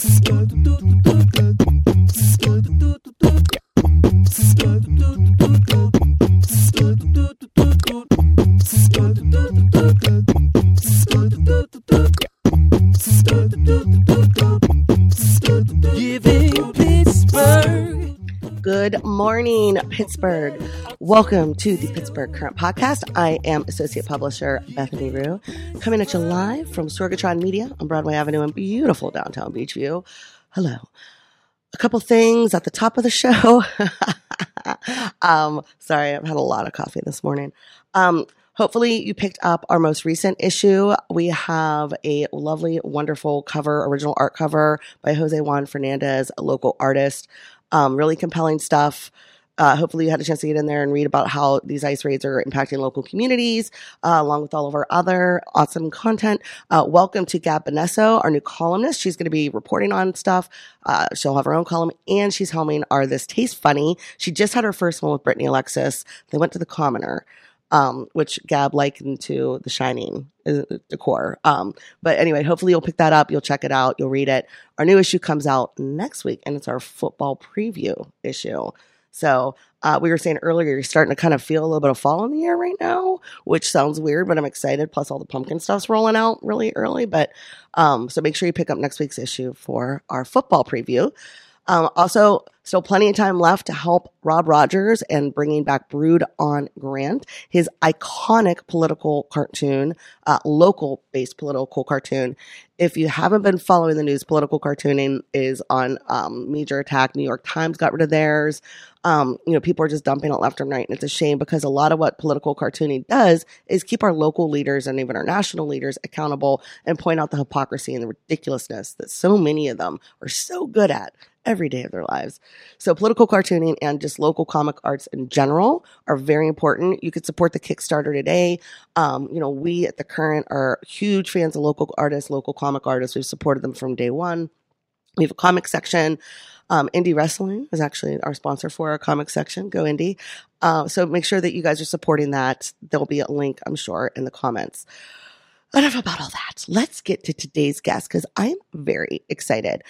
Giving morning, Pittsburgh. Welcome to the Pittsburgh Current Podcast. I am Associate Publisher Bethany Ruhe, coming at you live from Sorgatron Media on Broadway Avenue in beautiful downtown Beechview. Hello. A couple things at the top of the show. um, sorry, I've had a lot of coffee this morning. Um, hopefully you picked up our most recent issue. We have a lovely, wonderful cover, original art cover by Jose Juan Fernandez, a local artist. Um, really compelling stuff. Uh, hopefully you had a chance to get in there and read about how these ice raids are impacting local communities, uh, along with all of our other awesome content. Uh, welcome to Gab Bonesso, our new columnist. She's going to be reporting on stuff. Uh, she'll have her own column and she's helming our This Taste Funny. She just had her first one with Brittany Alexis. They went to the Commoner. Um, which Gab likened to The Shining uh, decor. Um, but anyway, hopefully you'll pick that up. You'll check it out. You'll read it. Our new issue comes out next week, and it's our football preview issue. So uh, we were saying earlier, you're starting to kind of feel a little bit of fall in the air right now, which sounds weird, but I'm excited. Plus, all the pumpkin stuff's rolling out really early. But um, so make sure you pick up next week's issue for our football preview. Um, also, still plenty of time left to help Rob Rogers and bringing back Brewed on Grant, his iconic political cartoon, uh, local based political cartoon. If you haven't been following the news, political cartooning is on um, major attack. New York Times got rid of theirs. Um, you know, people are just dumping it left and right, and it's a shame because a lot of what political cartooning does is keep our local leaders and even our national leaders accountable and point out the hypocrisy and the ridiculousness that so many of them are so good at every day of their lives. So political cartooning and just local comic arts in general are very important. You could support the Kickstarter today. Um, you know, we at the current are huge fans of local artists, local comic artists. We've supported them from day one. We have a comic section. Um, Indie Wrestling is actually our sponsor for our comic section. Go Indie. Uh, so make sure that you guys are supporting that. There'll be a link, I'm sure, in the comments. Enough about all that. Let's get to today's guest because I'm very excited.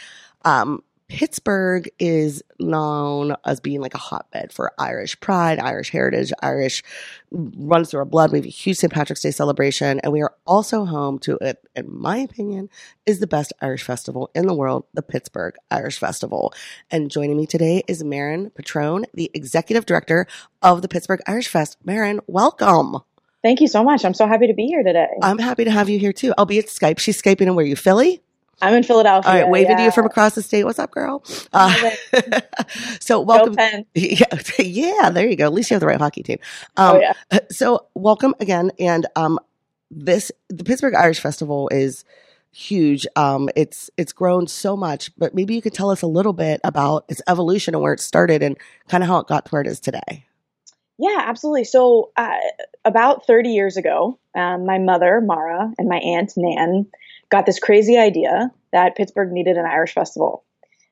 Um, Pittsburgh is known as being like a hotbed for Irish pride, Irish heritage, Irish runs through our blood. We have a huge St. Patrick's Day celebration, and we are also home to it, in my opinion, is the best Irish festival in the world, the Pittsburgh Irish Festival. And joining me today is Marin Petrone, the executive director of the Pittsburgh Irish Fest. Marin, welcome. Thank you so much. I'm so happy to be here today. I'm happy to have you here too, albeit Skype. She's Skyping in where are you, Philly? I'm in Philadelphia. All right, waving yeah. to you from across the state. What's up, girl? Uh, so welcome. Yeah, yeah, there you go. At least you have the right hockey team. Um, Oh, yeah. So welcome again, and um, this the Pittsburgh Irish Festival is huge. Um, it's it's grown so much, but maybe you could tell us a little bit about its evolution and where it started, and kind of how it got to where it is today. Yeah, absolutely. So, uh, about 30 years ago, um, my mother, Mara, and my aunt, Nan, got this crazy idea that Pittsburgh needed an Irish festival.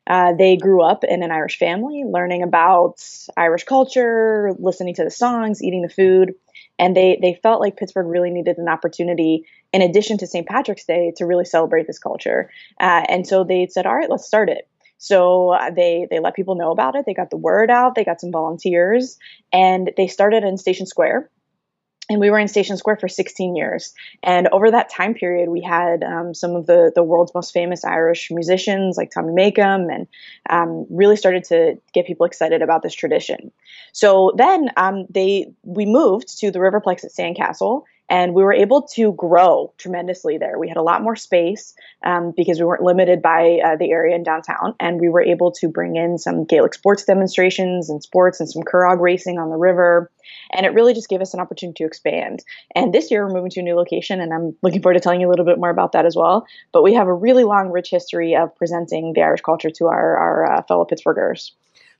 Uh, they grew up in an Irish family, learning about Irish culture, listening to the songs, eating the food, and they they felt like Pittsburgh really needed an opportunity, in addition to St. Patrick's Day, to really celebrate this culture. Uh, and so they said, "All right, let's start it." So uh, they they let people know about it. They got the word out. They got some volunteers, and they started in Station Square. And we were in Station Square for 16 years. And over that time period, we had um, some of the the world's most famous Irish musicians like Tommy Makem, and um, really started to get people excited about this tradition. So then um, they we moved to the Riverplex at Sandcastle, and we were able to grow tremendously there. We had a lot more space um, because we weren't limited by uh, the area in downtown, and we were able to bring in some Gaelic sports demonstrations and sports and some Curragh racing on the river. And it really just gave us an opportunity to expand. And this year we're moving to a new location, and I'm looking forward to telling you a little bit more about that as well. But we have a really long, rich history of presenting the Irish culture to our, our uh, fellow Pittsburghers.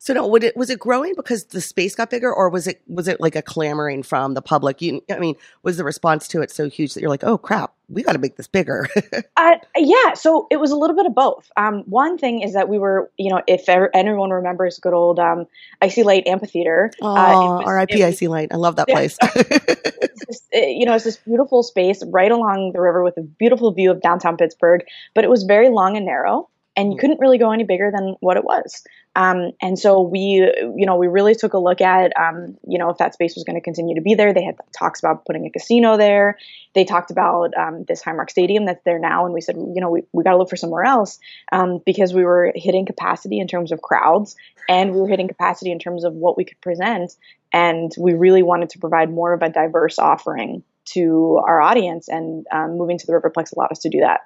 So no, would it was it growing because the space got bigger, or was it was it like a clamoring from the public? You, I mean, was the response to it so huge that you're like, oh crap, we got to make this bigger? Uh, yeah, so it was a little bit of both. Um, one thing is that we were, you know, if ever, anyone remembers good old um, I.C. Light Amphitheater. Oh, uh, R.I.P. it I was- see light. I love that Yeah, place. this, you know, it's this beautiful space right along the river with a beautiful view of downtown Pittsburgh, but it was very long and narrow. And you couldn't really go any bigger than what it was. Um, and so we, you know, we really took a look at, um, you know, if that space was going to continue to be there. They had talks about putting a casino there. They talked about um, this Highmark Stadium that's there now, and we said, you know, we, we got to look for somewhere else um, because we were hitting capacity in terms of crowds, and we were hitting capacity in terms of what we could present, and we really wanted to provide more of a diverse offering to our audience, and um, moving to the Riverplex allowed us to do that.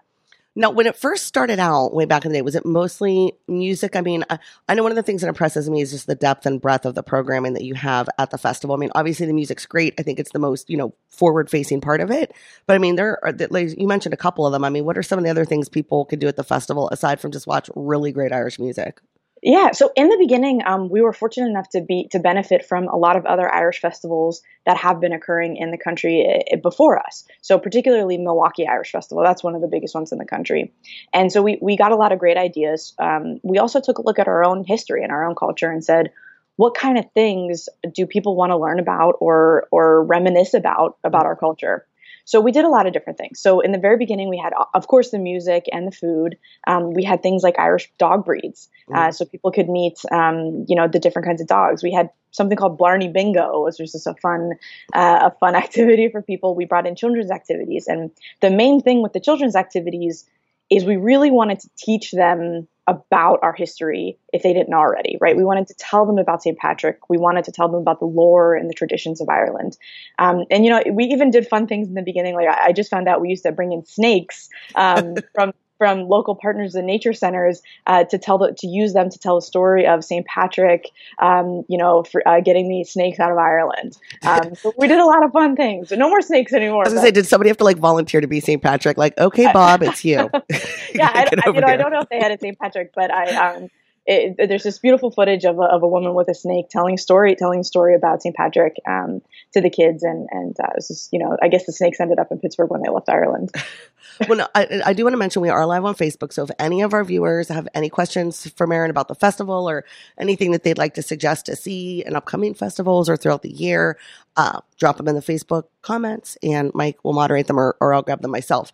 Now, when it first started out way back in the day, was it mostly music? I mean, I, I, know one of the things that impresses me is just the depth and breadth of the programming that you have at the festival. I mean, obviously the music's great. I think it's the most, you know, forward facing part of it. But I mean, there are, you mentioned a couple of them. I mean, what are some of the other things people could do at the festival aside from just watch really great Irish music? Yeah, so in the beginning, um, we were fortunate enough to be to benefit from a lot of other Irish festivals that have been occurring in the country uh, before us. So particularly Milwaukee Irish Festival, that's one of the biggest ones in the country, and so we we got a lot of great ideas. Um, we also took a look at our own history and our own culture and said, what kind of things do people want to learn about or or reminisce about about our culture? So we did a lot of different things. So in the very beginning, we had, of course, the music and the food. Um, we had things like Irish dog breeds, uh, so people could meet, um, you know, the different kinds of dogs. We had something called Blarney Bingo, which was just a fun, uh, a fun activity for people. We brought in children's activities, and the main thing with the children's activities is we really wanted to teach them about our history if they didn't already, right? We wanted to tell them about St. Patrick. We wanted to tell them about the lore and the traditions of Ireland. Um, and, you know, we even did fun things in the beginning. Like, I just found out we used to bring in snakes um, from from local partners and nature centers uh, to tell the, to use them to tell the story of St. Patrick, um, you know, for, uh, getting the snakes out of Ireland. Um, so we did a lot of fun things. No more snakes anymore. I was gonna say, did somebody have to like volunteer to be St. Patrick? Like, okay, Bob, it's you. yeah, I, I, you know, I don't know if they had a St. Patrick, but I. Um, it, there's this beautiful footage of a, of a woman with a snake telling story, telling story about St. Patrick um, to the kids, and and uh, it was just, you know, I guess the snakes ended up in Pittsburgh when they left Ireland. well, no, I, I, do want to mention we are live on Facebook. So if any of our viewers have any questions for Marin about the festival or anything that they'd like to suggest to see in upcoming festivals or throughout the year, uh, drop them in the Facebook comments and Mike will moderate them or, or I'll grab them myself.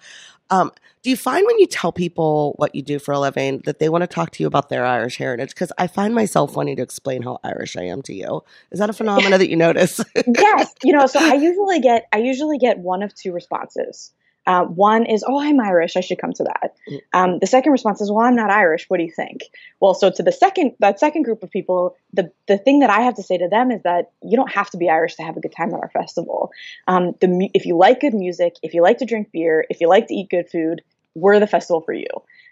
Um, do you find when you tell people what you do for a living that they want to talk to you about their Irish heritage? Because I find myself wanting to explain how Irish I am to you. Is that a phenomena that you notice? yes. You know, so I usually get I usually get one of two responses. Uh, one is, oh, I'm Irish. I should come to that. Um, the second response is, well, I'm not Irish. What do you think? Well, so to the second, that second group of people, the, the thing that I have to say to them is that you don't have to be Irish to have a good time at our festival. Um, the, if you like good music, if you like to drink beer, if you like to eat good food, we're the festival for you.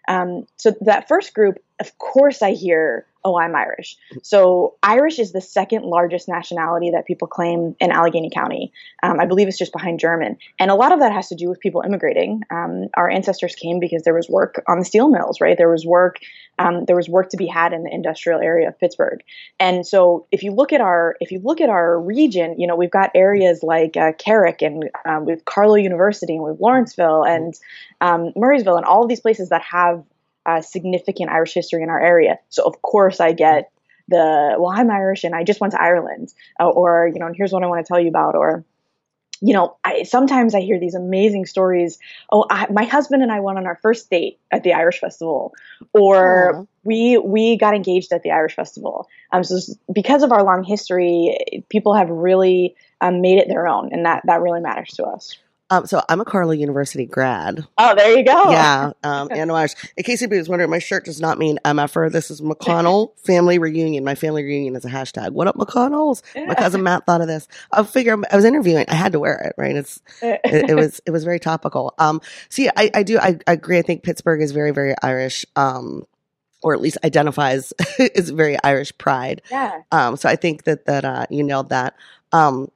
Um, so that first group, of course, I hear oh, I'm Irish. So Irish is the second largest nationality that people claim in Allegheny County. Um, I believe it's just behind German. And a lot of that has to do with people immigrating. Um, our ancestors came because there was work on the steel mills, right? There was work. Um, there was work to be had in the industrial area of Pittsburgh. And so if you look at our if you look at our region, you know we've got areas like uh, Carrick and um, with Carlow University and with Lawrenceville and um, Murrysville and all of these places that have uh, significant Irish history in our area. So of course I get the well, I'm Irish and I just went to Ireland, uh, or you know, and here's what I want to tell you about, or you know, I, sometimes I hear these amazing stories. Oh, I, my husband and I went on our first date at the Irish Festival, or Aww. we we got engaged at the Irish Festival. Um, so because of our long history, people have really um, made it their own, and that that really matters to us. Um, so I'm a Carlow University grad. Oh, there you go. Yeah. Um, and Irish. In case anybody was wondering, my shirt does not mean MFR. This is McConnell Family Reunion. My family reunion is a hashtag. What up, McConnells? My cousin Matt thought of this. I figure I was interviewing. I had to wear it, right? It's, it, it was, it was very topical. Um, see, I, I do, I, I agree. I think Pittsburgh is very, very Irish. Um, or at least identifies is very Irish pride. Yeah. Um, so I think that, that, uh, you nailed that. Um,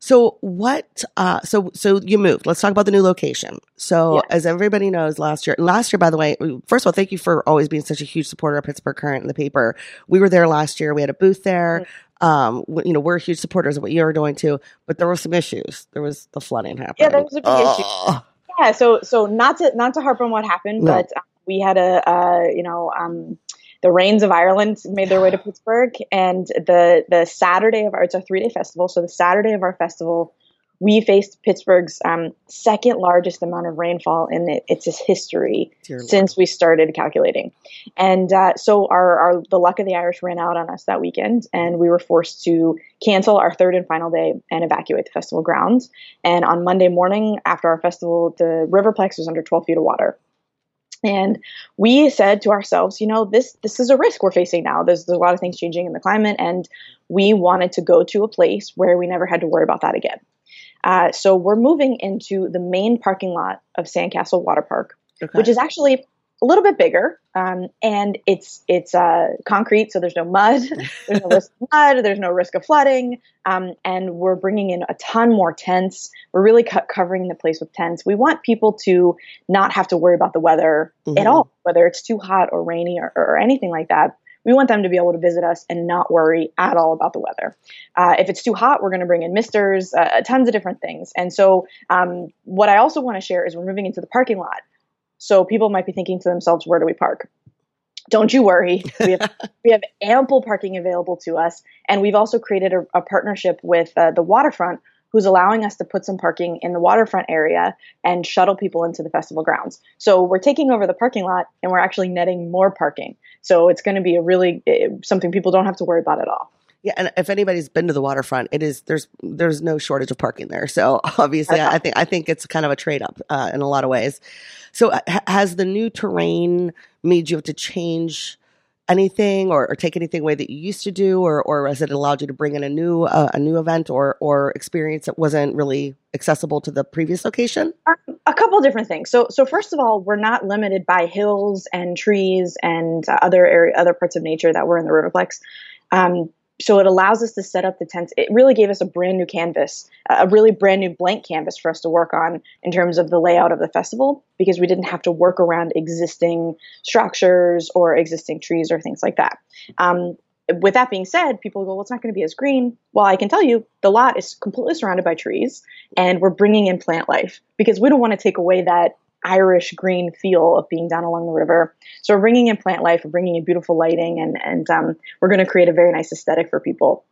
so what? Uh, so so you moved. Let's talk about the new location. So yeah. as everybody knows, last year, last year, by the way, first of all, thank you for always being such a huge supporter of Pittsburgh Current and the paper. We were there last year. We had a booth there. Mm-hmm. Um, you know, we're huge supporters of what you're doing too. But there were some issues. There was the flooding happening. Yeah, there was a big oh. issue. Yeah. So so not to not to harp on what happened, no. but um, we had a uh, you know um the Rains of Ireland made their way to Pittsburgh, and the the Saturday of our it's a three day festival. So the Saturday of our festival, we faced Pittsburgh's um, second largest amount of rainfall in it, its history Dear since we started calculating. And uh, so our, our the luck of the Irish ran out on us that weekend, and we were forced to cancel our third and final day and evacuate the festival grounds. And on Monday morning after our festival, the Riverplex was under 12 feet of water. And we said to ourselves, you know, this this is a risk we're facing now. There's, there's a lot of things changing in the climate, and we wanted to go to a place where we never had to worry about that again. Uh, so we're moving into the main parking lot of Sandcastle Water Park, Okay. which is actually a little bit bigger, um, and it's it's uh, concrete, so there's no mud, there's no risk of mud, there's no risk of flooding, um, and we're bringing in a ton more tents. We're really co- covering the place with tents. We want people to not have to worry about the weather Mhm. at all, whether it's too hot or rainy or, or anything like that. We want them to be able to visit us and not worry at all about the weather. Uh, if it's too hot, we're going to bring in misters, uh, tons of different things. And so, um, what I also want to share is we're moving into the parking lot. So people might be thinking to themselves, where do we park? Don't you worry. We have, we have ample parking available to us. And we've also created a, a partnership with uh, the waterfront, who's allowing us to put some parking in the waterfront area and shuttle people into the festival grounds. So we're taking over the parking lot and we're actually netting more parking. So it's going to be a really eh, something people don't have to worry about at all. Yeah, and if anybody's been to the waterfront, it is there's there's no shortage of parking there. So obviously, I, I think I think it's kind of a trade up uh, in a lot of ways. So uh, ha- has the new terrain made you have to change anything or, or take anything away that you used to do, or or has it allowed you to bring in a new uh, a new event or or experience that wasn't really accessible to the previous location? a couple different things. So, so first of all, we're not limited by hills and trees and uh, other area, other parts of nature that were in the Riverplex. Um, so it allows us to set up the tents. It really gave us a brand new canvas, a really brand new blank canvas for us to work on in terms of the layout of the festival, because we didn't have to work around existing structures or existing trees or things like that. Um, with that being said, people go, well, it's not going to be as green. Well, I can tell you the lot is completely surrounded by trees and we're bringing in plant life because we don't want to take away that Irish green feel of being down along the river. So we're bringing in plant life, we're bringing in beautiful lighting, and, and um, we're going to create a very nice aesthetic for people.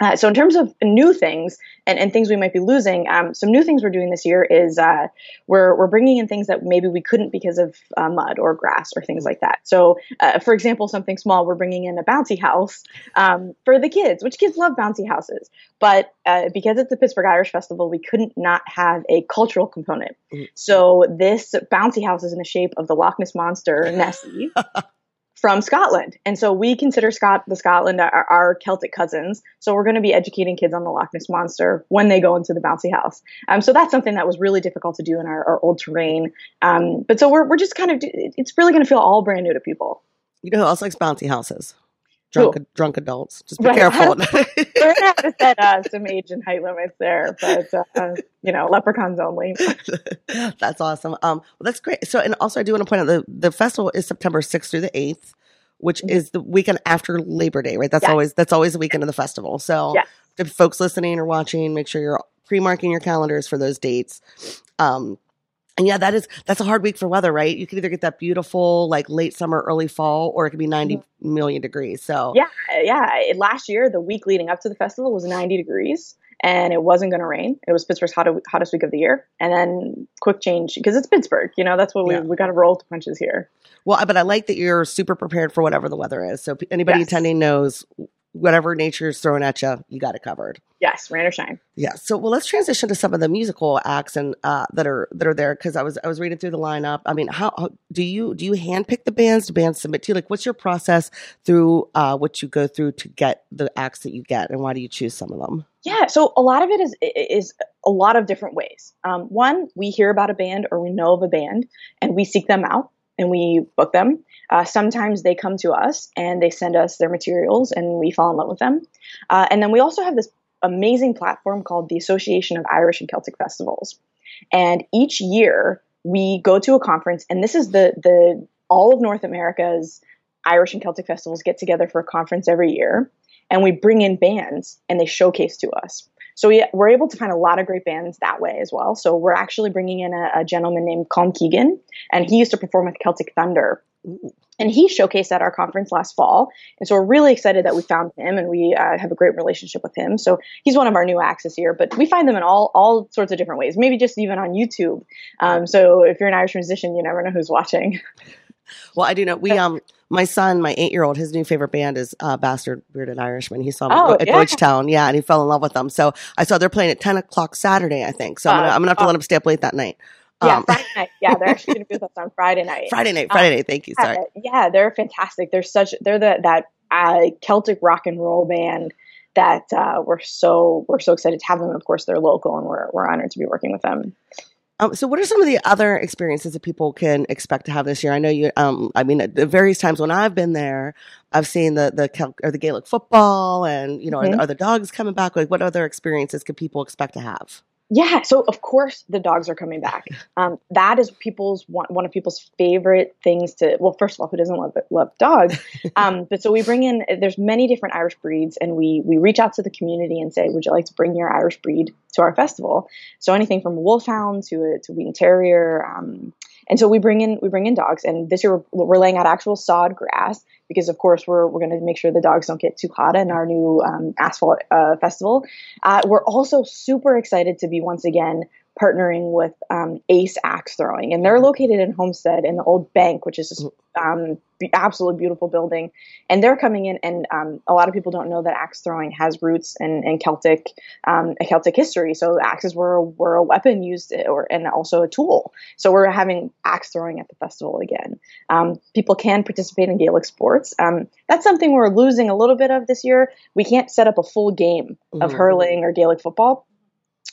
Uh, so in terms of new things and, and things we might be losing, um, some new things we're doing this year is uh, we're we're bringing in things that maybe we couldn't because of uh, mud or grass or things like that. So, uh, for example, something small, we're bringing in a bouncy house um, for the kids, which kids love bouncy houses. But uh, because it's the Pittsburgh Irish Festival, we couldn't not have a cultural component. Mhm. So this bouncy house is in the shape of the Loch Ness monster Nessie from Scotland. And so we consider Scot the Scotland our, our Celtic cousins. So we're going to be educating kids on the Loch Ness monster when they go into the bouncy house. Um, so that's something that was really difficult to do in our, our old terrain. Um, but so we're, we're just kind of, it's really going to feel all brand new to people. You know who else likes bouncy houses? Drunk drunk adults. Just be Right. careful. We're going to have to set uh, some age and height limits there, but, uh, you know, leprechauns only. that's awesome. Um, well, that's great. So, and also, I do want to point out the the festival is September sixth through the eighth, which Mhm. is the weekend after Labor Day, right? That's Yes. always that's always the weekend of the festival. So, Yes. if folks listening or watching, make sure you're pre-marking your calendars for those dates. Um, and yeah, that is that's a hard week for weather, right? You can either get that beautiful like late summer, early fall, or it could be 90 mm-hmm. million degrees. So, Yeah, yeah. Last year, the week leading up to the festival was 90 degrees, and it wasn't going to rain. It was Pittsburgh's hot, hottest week of the year, and then quick change because it's Pittsburgh. You know, that's what we Yeah. we got to roll the punches here. well, but I like that you're super prepared for whatever the weather is. So, anybody Yes. attending knows whatever nature's throwing at you, you got it covered. Yes, rain or shine. Yeah. So well, let's transition to some of the musical acts and uh, that are that are there because I was I was reading through the lineup. I mean, how, how do you do you handpick the bands? Do bands submit to you? Like, what's your process through uh, what you go through to get the acts that you get, and why do you choose some of them? Yeah, so a lot of it is is a lot of different ways. Um, one, we hear about a band or we know of a band, and we seek them out and we book them. Uh, sometimes they come to us and they send us their materials, and we fall in love with them. Uh, and then we also have this amazing platform called the Association of Irish and Celtic Festivals. And each year we go to a conference, and this is the the all of North America's Irish and Celtic festivals get together for a conference every year, and we bring in bands and they showcase to us. So we, we're able to find a lot of great bands that way as well. So we're actually bringing in a, a gentleman named Colm Keegan, and he used to perform with Celtic Thunder and he showcased at our conference last fall. And so we're really excited that we found him, and we uh, have a great relationship with him. So he's one of our new acts this year. But we find them in all all sorts of different ways. Maybe just even on YouTube. Um, so if you're an Irish musician, you never know who's watching. Well, I do know we um my son, my eight year old, his new favorite band is uh, Bastard Bearded Irishmen. He saw them Oh, at yeah. Deutschtown, yeah, and he fell in love with them. So I saw they're playing at ten o'clock Saturday, I think. So I'm gonna, Uh, I'm gonna have to uh, let him stay up late that night. Yeah, Um, Friday night. Yeah, they're actually going to be with us on Friday night. Friday night, Friday night. Thank you. Sorry. Yeah, they're fantastic. They're such they're the, that uh, Celtic rock and roll band that uh, we're so we're so excited to have them. And of course, they're local, and we're we're honored to be working with them. Um, so, what are some of the other experiences that people can expect to have this year? I know you. Um, I mean, at the various times when I've been there, I've seen the the Kel- or the Gaelic football, and you know, are, Mhm. the, are the dogs coming back? Like, what other experiences can people expect to have? Yeah, so of course the dogs are coming back. Um, that is people's one, one of people's favorite things to. Well, first of all, who doesn't love love dogs? Um, but so we bring in. There's many different Irish breeds, and we we reach out to the community and say, would you like to bring your Irish breed to our festival? So anything from wolfhound to a to Wheaten Terrier. Um, and so we bring in we bring in dogs, and this year we're, we're laying out actual sod grass because of course we're we're going to make sure the dogs don't get too hot in our new um, asphalt uh, festival. Uh, we're also super excited to be once again partnering with um, Ace Axe Throwing, and they're located in Homestead in the old bank, which is this um, be- absolutely beautiful building. And they're coming in, and um, a lot of people don't know that axe throwing has roots in, in Celtic, um, a Celtic history. So axes were were a weapon used, or and also a tool. So we're having axe throwing at the festival again. Um, people can participate in Gaelic sports. Um, that's something we're losing a little bit of this year. We can't set up a full game of Mhm. hurling or Gaelic football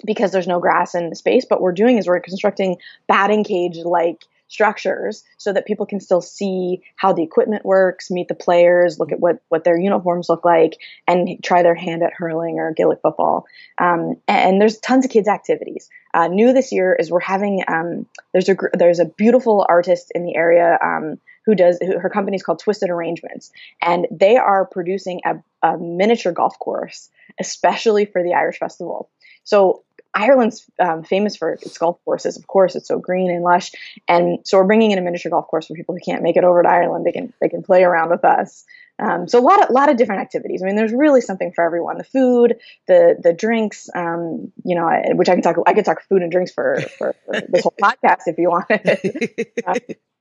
because there's no grass in the space. But what we're doing is we're constructing batting cage like structures so that people can still see how the equipment works, meet the players, look at what what their uniforms look like, and try their hand at hurling or Gaelic football. Um, and there's tons of kids activities. Uh, new this year is we're having um, there's a there's a beautiful artist in the area. Um, who does who, her company is called Twisted Arrangements, and they are producing a, a miniature golf course, especially for the Irish Festival. So Ireland's um, famous for its golf courses. Of course, it's so green and lush, and so we're bringing in a miniature golf course for people who can't make it over to Ireland. They can they can play around with us. Um, so a lot of lot of different activities. I mean, there's really something for everyone. The food, the the drinks. Um, you know, I- which I can talk. I could talk food and drinks for for, for this whole podcast if you want.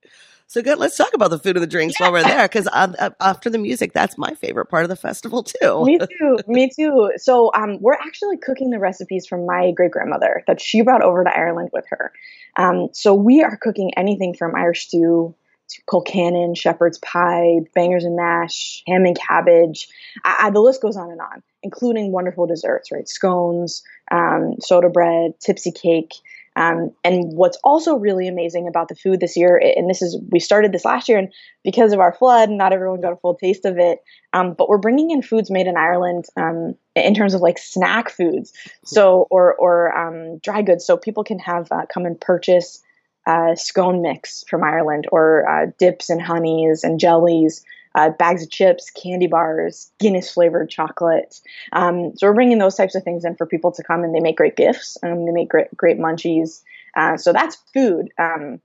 so good. Let's talk about the food and the drinks while we're there, because uh, after the music, that's my favorite part of the festival too. me too. Me too. So um, we're actually cooking the recipes from my great grandmother that she brought over to Ireland with her. Um, so we are cooking anything from Irish stew to colcannon, shepherd's pie, bangers and mash, ham and cabbage. I, I, the list goes on and on, including wonderful desserts, right? Scones, um, soda bread, tipsy cake. Um, and what's also really amazing about the food this year, and this is we started this last year, and because of our flood, not everyone got a full taste of it. Um, but we're bringing in foods made in Ireland um, in terms of like snack foods, so or or um, dry goods, so people can have uh, come and purchase uh, scone mix from Ireland or uh, dips and honeys and jellies. Uh, bags of chips, candy bars, Guinness flavored chocolate. Um, so we're bringing those types of things in for people to come, and they make great gifts. Um, they make great, great munchies. Uh, so that's food. Um,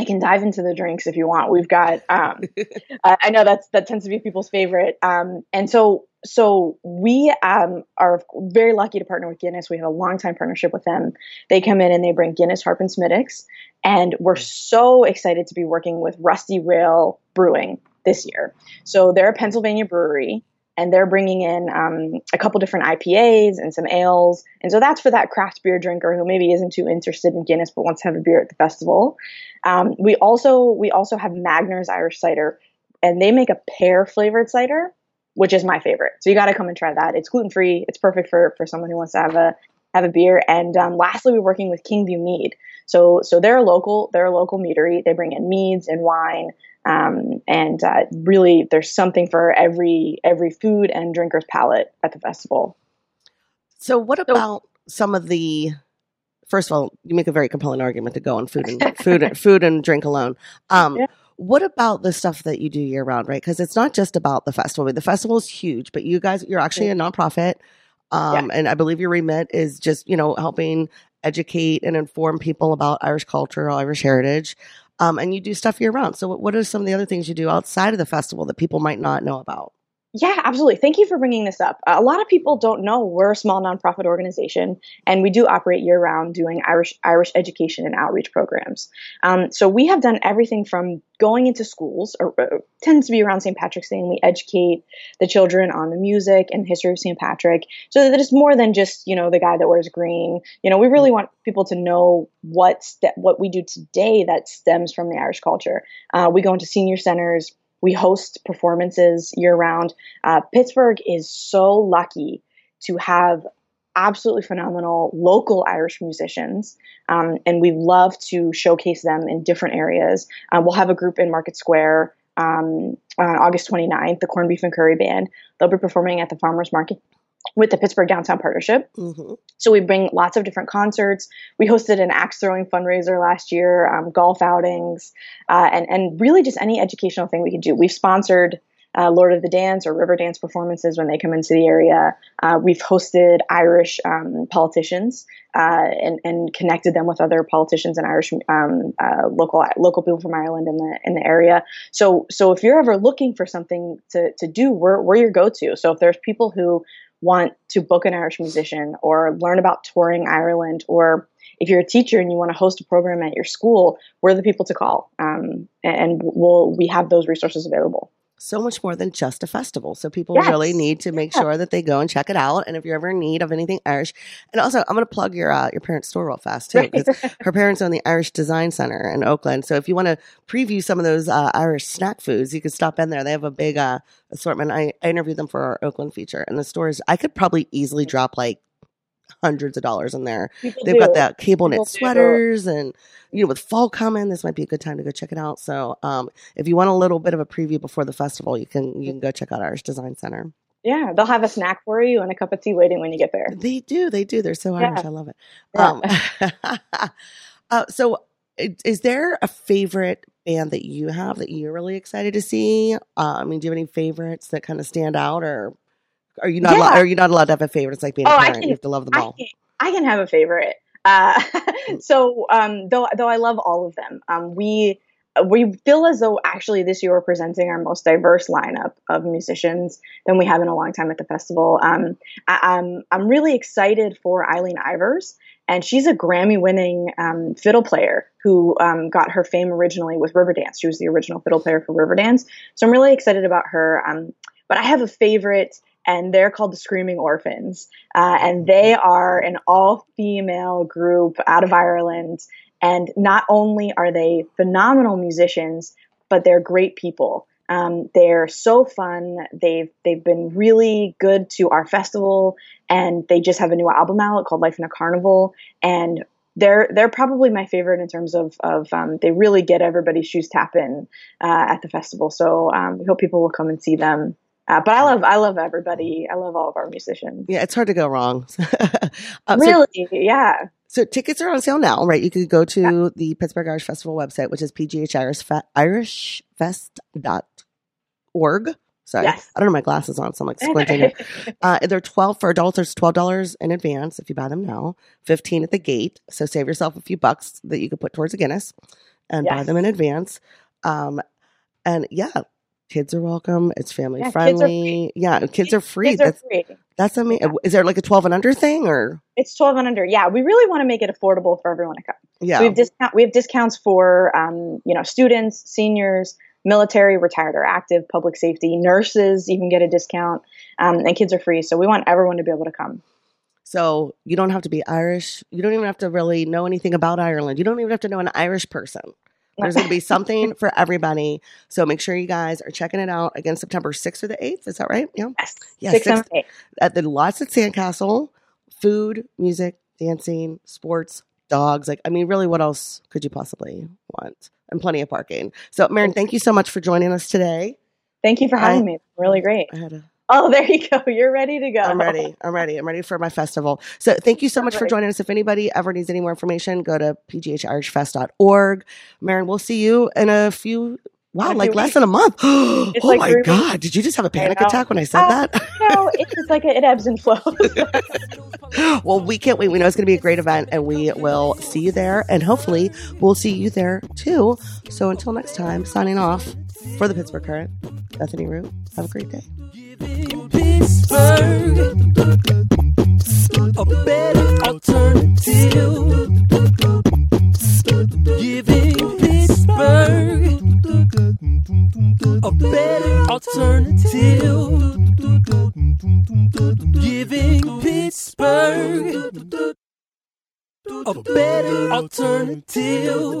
I can dive into the drinks if you want. We've got. Um, I know that's that tends to be people's favorite. Um, and so so we um, are very lucky to partner with Guinness. We have a long time partnership with them. They come in and they bring Guinness Harp and Smithwick's, and we're so excited to be working with Rusty Rail Brewing this year. So they're a Pennsylvania brewery. And they're bringing in um, a couple different IPAs and some ales, and so that's for that craft beer drinker who maybe isn't too interested in Guinness but wants to have a beer at the festival. Um, we also we also have Magner's Irish cider, and they make a pear flavored cider, which is my favorite. So you got to come and try that. It's gluten free. It's perfect for for someone who wants to have a have a beer. And um, lastly, we're working with Kingview Mead. So so they're a local they're a local meadery. They bring in meads and wine. Um, and uh, really, there's something for every every food and drinker's palate at the festival. So, what about some of the? First of all, you make a very compelling argument to go on food and food, and food and drink alone. Um, Yeah. What about the stuff that you do year round, right? Because it's not just about the festival. I mean, the festival is huge, but you guys, you're actually a nonprofit, um, and I believe your remit is just you know helping educate and inform people about Irish culture, Irish heritage. Um, and you do stuff year round. So, what- what are some of the other things you do outside of the festival that people might not know about? Yeah, absolutely. Thank you for bringing this up. A lot of people don't know we're a small nonprofit organization, and we do operate year round doing Irish Irish education and outreach programs. Um, so we have done everything from going into schools, or, uh, tends to be around St. Patrick's Day, and we educate the children on the music and history of St. Patrick, so that it's more than just you know the guy that wears green. You know, we really want people to know what ste- what we do today that stems from the Irish culture. Uh, we go into senior centers. We host performances year round. Uh, Pittsburgh is so lucky to have absolutely phenomenal local Irish musicians, um, and we love to showcase them in different areas. Uh, we'll have a group in Market Square um, on August 29th, the Corned Beef and Curry Band. They'll be performing at the Farmers Market with the Pittsburgh Downtown Partnership. hmm So we bring lots of different concerts. We hosted an axe throwing fundraiser last year, um, golf outings, uh, and and really just any educational thing we could do. We've sponsored uh, Lord of the Dance or Riverdance performances when they come into the area. Uh, we've hosted Irish um, politicians uh, and and connected them with other politicians and Irish um, uh, local local people from Ireland in the in the area. So so if you're ever looking for something to to do, we're we're your go to. So if there's people who want to book an Irish musician or learn about touring Ireland, or if you're a teacher and you want to host a program at your school, we're the people to call. Um, and we'll we have those resources available. So much more than just a festival. So people Yes. really need to make Yeah. sure that they go and check it out. And if you're ever in need of anything Irish, and also I'm going to plug your uh, your parents' store real fast too, because her parents own the Irish Design Center in Oakland. So if you want to preview some of those uh, Irish snack foods, you could stop in there. They have a big uh, assortment. I, I interviewed them for our Oakland feature, and the stores I could probably easily drop like hundreds of dollars in there. People They've do. got that cable knit do. sweaters, and you know, with fall coming, this might be a good time to go check it out. So, um, if you want a little bit of a preview before the festival, you can you can go check out Irish Design Center. Yeah, they'll have a snack for you and a cup of tea waiting when you get there. They do, they do. They're so Yeah. Irish. I love it. Yeah. Um, uh, so, is there a favorite band that you have that you're really excited to see? Uh, I mean, do you have any favorites that kind of stand out, or are you not? Yeah. Allowed, are you not allowed to have a favorite? It's like being Oh, a I parent; can- you have to love them I all. can, I can have a favorite. Uh, so um, though though I love all of them, um, we we feel as though actually this year we're presenting our most diverse lineup of musicians than we have in a long time at the festival. Um, I, I'm I'm really excited for Eileen Ivers, and she's a Grammy-winning um, fiddle player who um, got her fame originally with Riverdance. She was the original fiddle player for Riverdance, so I'm really excited about her. Um, but I have a favorite, and they're called the Screaming Orphans, uh, and they are an all-female group out of Ireland. And not only are they phenomenal musicians, but they're great people. Um, they're so fun. They've they've been really good to our festival, and they just have a new album out called Life in a Carnival. And they're they're probably my favorite in terms of of um, they really get everybody's shoes tapping uh, at the festival. So um, we hope people will come and see them. Uh, but I love I love everybody. I love all of our musicians. Yeah, it's hard to go wrong. So- really, yeah. So tickets are on sale now, right? You could go to the Pittsburgh Irish Festival website, which is pghirishfest.org. Sorry, Yes. I don't know my glasses on, so I'm like squinting. uh, they're twelve for adults. It's twelve dollars in advance if you buy them now. Fifteen at the gate. So save yourself a few bucks that you could put towards a Guinness and buy them in advance. Um, and yeah, kids are welcome. It's family Yeah, kids friendly. yeah, kids are free. Kids are that's free. that's amazing. Is there like a twelve and under thing or It's 12 and under. Yeah, we really want to make it affordable for everyone to come. yeah? So we have discount. We have discounts for um, you know students, seniors, military, retired or active, public safety, nurses even get a discount, um, and kids are free. So we want everyone to be able to come. So you don't have to be Irish. You don't even have to really know anything about Ireland. You don't even have to know an Irish person. There's going to be something for everybody. So make sure you guys are checking it out again September 6th or the 8th. Is that right? Yeah. Yes, Yeah, six, six- seven, eight. At the Lots at Sandcastle, food, music, dancing, sports, dogs. Like, I mean, really, what else could you possibly want? And plenty of parking. So, Marin, thank you so much for joining us today. Thank you for having I- me. Really great. I had a Oh, there you go. You're ready to go. I'm ready. I'm ready. I'm ready for my festival. So thank you so much for joining us. If anybody ever needs any more information, go to pghirishfest.org. Marin, we'll see you in a few Wow, like less than a month. oh like my three God. Did you just have a panic attack when I said Uh, that? no, it's just like it ebbs and flows. well, we can't wait. We know it's going to be a great event and we will see you there. And hopefully we'll see you there too. So until next time, signing off for the Pittsburgh Current, Bethany Root. Have a great day. Pittsburgh, a better alternative. Giving Pittsburgh a better alternative. Giving Pittsburgh a better alternative.